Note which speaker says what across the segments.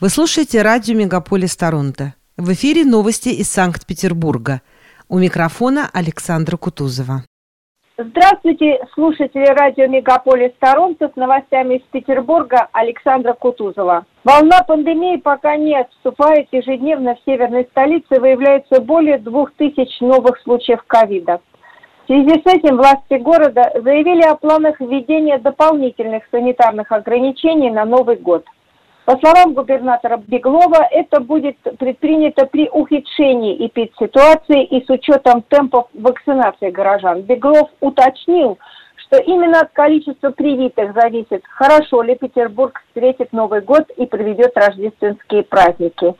Speaker 1: Вы слушаете радио «Мегаполис Торонто». В эфире новости из Санкт-Петербурга. У микрофона Александра Кутузова.
Speaker 2: Здравствуйте, слушатели радио «Мегаполис Торонто» с новостями из Петербурга Александра Кутузова. Волна пандемии пока не отступает. Ежедневно в северной столице выявляется более двух тысяч новых случаев ковида. В связи с этим власти города заявили о планах введения дополнительных санитарных ограничений на Новый год – по словам губернатора Беглова, это будет предпринято при ухудшении эпидситуации и с учетом темпов вакцинации горожан. Беглов уточнил, что именно от количества привитых зависит, хорошо ли Петербург встретит Новый год и проведет рождественские праздники.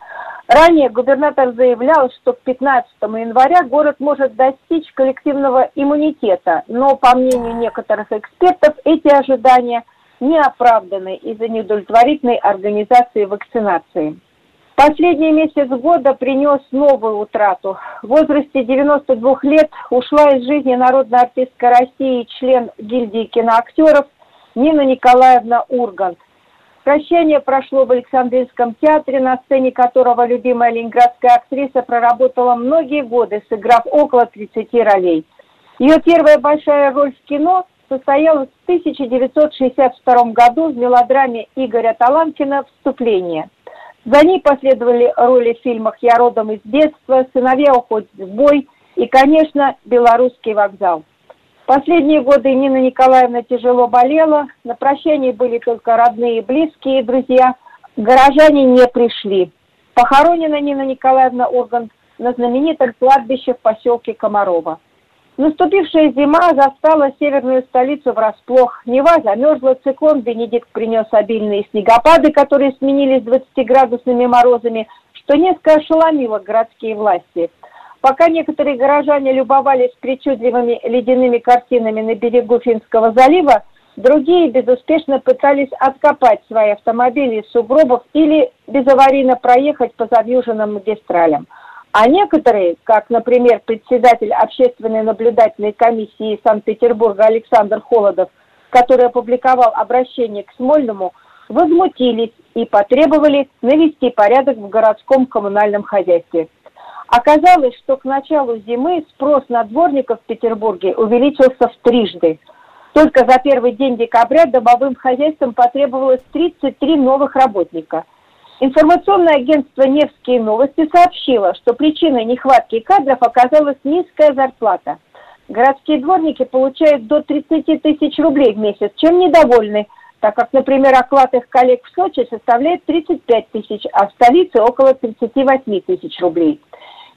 Speaker 2: Ранее губернатор заявлял, что к 15 января город может достичь коллективного иммунитета, но, по мнению некоторых экспертов, эти ожидания – не оправданы из-за неудовлетворительной организации вакцинации. Последний месяц года принес новую утрату. В возрасте 92 лет ушла из жизни народная артистка России и член гильдии киноактеров Нина Николаевна Ургант. Прощание прошло в Александринском театре, на сцене которого любимая ленинградская актриса проработала многие годы, сыграв около 30 ролей. Ее первая большая роль в кино состоялась в 1962 году в мелодраме Игоря Таланкина «Вступление». За ней последовали роли в фильмах «Я родом из детства», «Сыновья уходят в бой» и, конечно, «Белорусский вокзал». Последние годы Нина Николаевна тяжело болела, на прощании были только родные, близкие, друзья. Горожане не пришли. Похоронена Нина Николаевна Ургант на знаменитом кладбище в поселке Комарова. Наступившая зима застала северную столицу врасплох. Нева замерзла, циклон Бенедикт принес обильные снегопады, которые сменились 20-градусными морозами, что несколько ошеломило городские власти. Пока некоторые горожане любовались причудливыми ледяными картинами на берегу Финского залива, другие безуспешно пытались откопать свои автомобили из сугробов или безаварийно проехать по завьюженным магистралям – а некоторые, как, например, председатель общественной наблюдательной комиссии Санкт-Петербурга Александр Холодов, который опубликовал обращение к Смольному, возмутились и потребовали навести порядок в городском коммунальном хозяйстве. Оказалось, что к началу зимы спрос на дворников в Петербурге увеличился в трижды. Только за первый день декабря домовым хозяйствам потребовалось 33 новых работника – Информационное агентство «Невские новости» сообщило, что причиной нехватки кадров оказалась низкая зарплата. Городские дворники получают до 30 тысяч рублей в месяц, чем недовольны, так как, например, оклад их коллег в Сочи составляет 35 тысяч, а в столице около 38 тысяч рублей.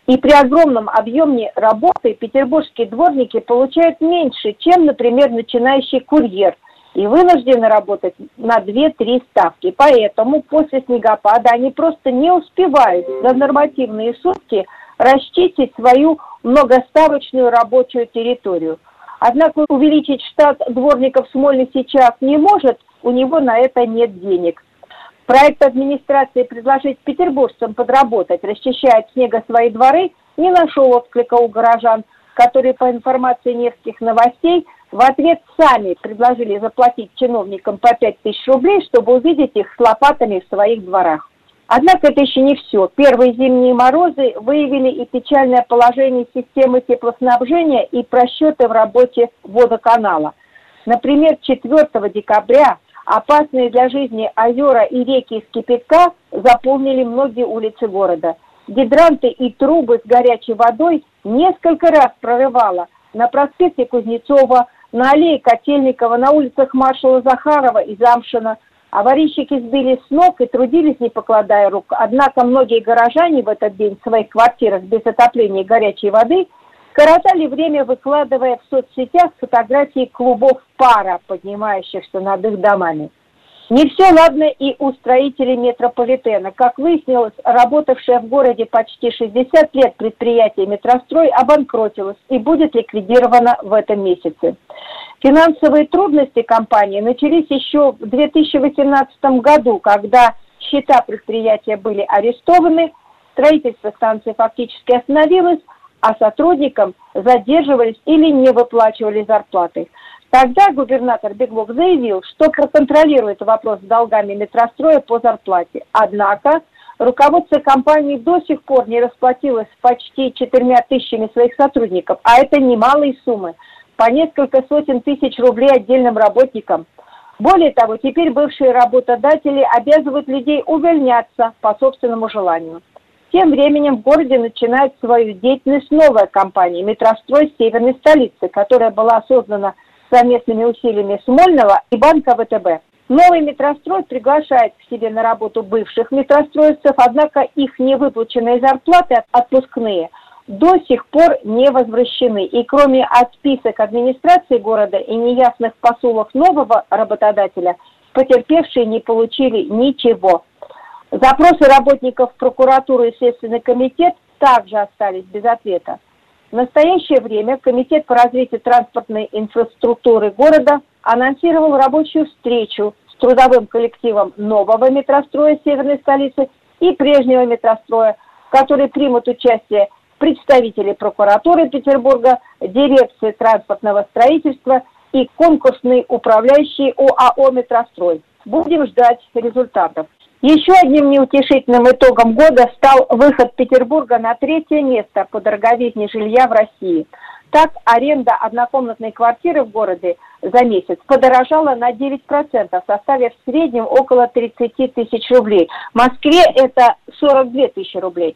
Speaker 2: И при огромном объеме работы петербургские дворники получают меньше, чем, например, начинающий курьер – и вынуждены работать на 2-3 ставки. Поэтому после снегопада они просто не успевают за нормативные сутки расчистить свою многоставочную рабочую территорию. Однако увеличить штат дворников Смольный сейчас не может, у него на это нет денег. Проект администрации предложить петербуржцам подработать, расчищая от снега свои дворы, не нашел отклика у горожан, которые по информации Невских новостей в ответ сами предложили заплатить чиновникам по 5 тысяч рублей, чтобы увидеть их с лопатами в своих дворах. Однако это еще не все. Первые зимние морозы выявили и печальное положение системы теплоснабжения и просчеты в работе водоканала. Например, 4 декабря опасные для жизни озера и реки из кипятка заполнили многие улицы города. Гидранты и трубы с горячей водой несколько раз прорывало на проспекте Кузнецова, на аллее Котельникова, на улицах маршала Захарова и Замшина. Аварийщики сбили с ног и трудились, не покладая рук. Однако многие горожане в этот день в своих квартирах без отопления и горячей воды коротали время, выкладывая в соцсетях фотографии клубов пара, поднимающихся над их домами. Не все ладно и у строителей метрополитена. Как выяснилось, работавшее в городе почти 60 лет предприятие «Метрострой» обанкротилось и будет ликвидировано в этом месяце. Финансовые трудности компании начались еще в 2018 году, когда счета предприятия были арестованы, строительство станции фактически остановилось, а сотрудникам задерживались или не выплачивали зарплаты. Тогда губернатор Беглов заявил, что проконтролирует вопрос с долгами метростроя по зарплате. Однако руководство компании до сих пор не расплатилось почти четырьмя тысячами своих сотрудников, а это немалые суммы, по несколько сотен тысяч рублей отдельным работникам. Более того, теперь бывшие работодатели обязывают людей увольняться по собственному желанию. Тем временем в городе начинает свою деятельность новая компания «Метрострой северной столицы», которая была создана совместными усилиями Смольного и Банка ВТБ. Новый метрострой приглашает к себе на работу бывших метростроевцев, однако их невыплаченные зарплаты отпускные до сих пор не возвращены. И кроме отписок администрации города и неясных посулов нового работодателя, потерпевшие не получили ничего. Запросы работников прокуратуры и Следственный комитет также остались без ответа. В настоящее время Комитет по развитию транспортной инфраструктуры города анонсировал рабочую встречу с трудовым коллективом нового метростроя северной столицы и прежнего метростроя, в которой примут участие представители прокуратуры Петербурга, дирекции транспортного строительства и конкурсный управляющий ОАО «Метрострой». Будем ждать результатов. Еще одним неутешительным итогом года стал выход Петербурга на третье место по дороговизне жилья в России. Так, аренда однокомнатной квартиры в городе за месяц подорожала на 9%, составив в среднем около 30 тысяч рублей. В Москве это 42 тысячи рублей.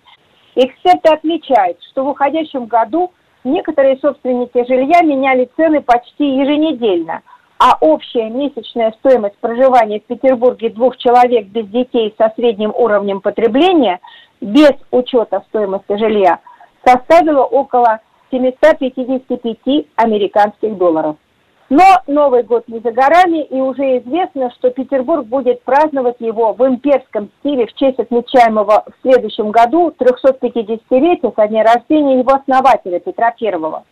Speaker 2: Эксперты отмечают, что в уходящем году некоторые собственники жилья меняли цены почти еженедельно – а общая месячная стоимость проживания в Петербурге двух человек без детей со средним уровнем потребления, без учета стоимости жилья, составила около 755 американских долларов. Но Новый год не за горами, и уже известно, что Петербург будет праздновать его в имперском стиле в честь отмечаемого в следующем году 350-летия со дня рождения его основателя Петра Первого.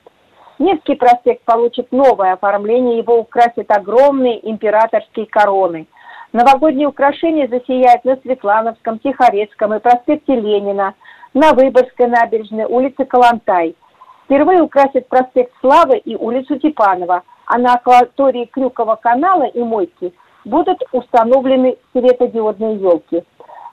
Speaker 2: Невский проспект получит новое оформление, его украсят огромные императорские короны. Новогодние украшения засияют на Светлановском, Тихорецком и проспекте Ленина, на Выборгской набережной, улице Калантай. Впервые украсят проспект Славы и улицу Типанова, а на акватории Крюкова канала и Мойки будут установлены светодиодные елки.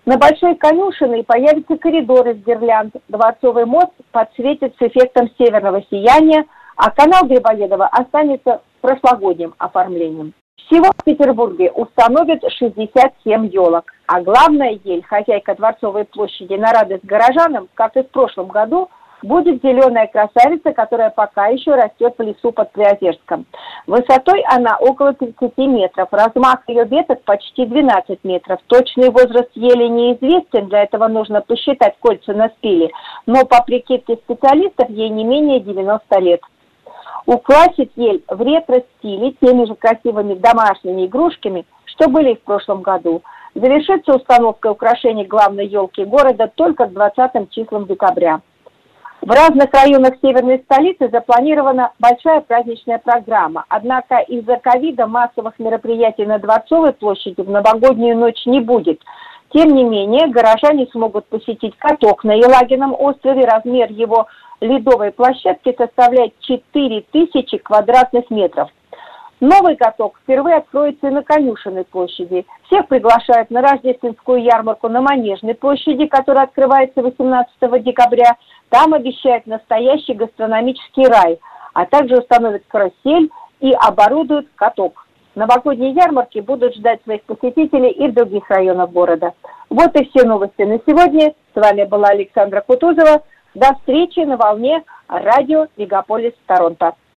Speaker 2: На Большой Конюшиной появятся коридоры с гирлянд. Дворцовый мост подсветит с эффектом северного сияния – а канал Грибоедова останется прошлогодним оформлением. Всего в Петербурге установят 67 елок, а главная ель, хозяйка Дворцовой площади на радость горожанам, как и в прошлом году, будет зеленая красавица, которая пока еще растет в лесу под Приозерском. Высотой она около 30 метров, размах ее веток почти 12 метров. Точный возраст ели неизвестен, для этого нужно посчитать кольца на спиле, но по прикидке специалистов ей не менее 90 лет украсить ель в ретро-стиле теми же красивыми домашними игрушками, что были в прошлом году. Завершится установка украшений главной елки города только к 20 числам декабря. В разных районах северной столицы запланирована большая праздничная программа, однако из-за ковида массовых мероприятий на Дворцовой площади в новогоднюю ночь не будет. Тем не менее, горожане смогут посетить каток на Елагином острове, размер его ледовой площадки составляет 4000 квадратных метров. Новый каток впервые откроется и на Конюшенной площади. Всех приглашают на рождественскую ярмарку на Манежной площади, которая открывается 18 декабря. Там обещают настоящий гастрономический рай, а также установят карусель и оборудуют каток. Новогодние ярмарки будут ждать своих посетителей и в других районах города. Вот и все новости на сегодня. С вами была Александра Кутузова. До встречи на волне радио Мегаполис Торонто.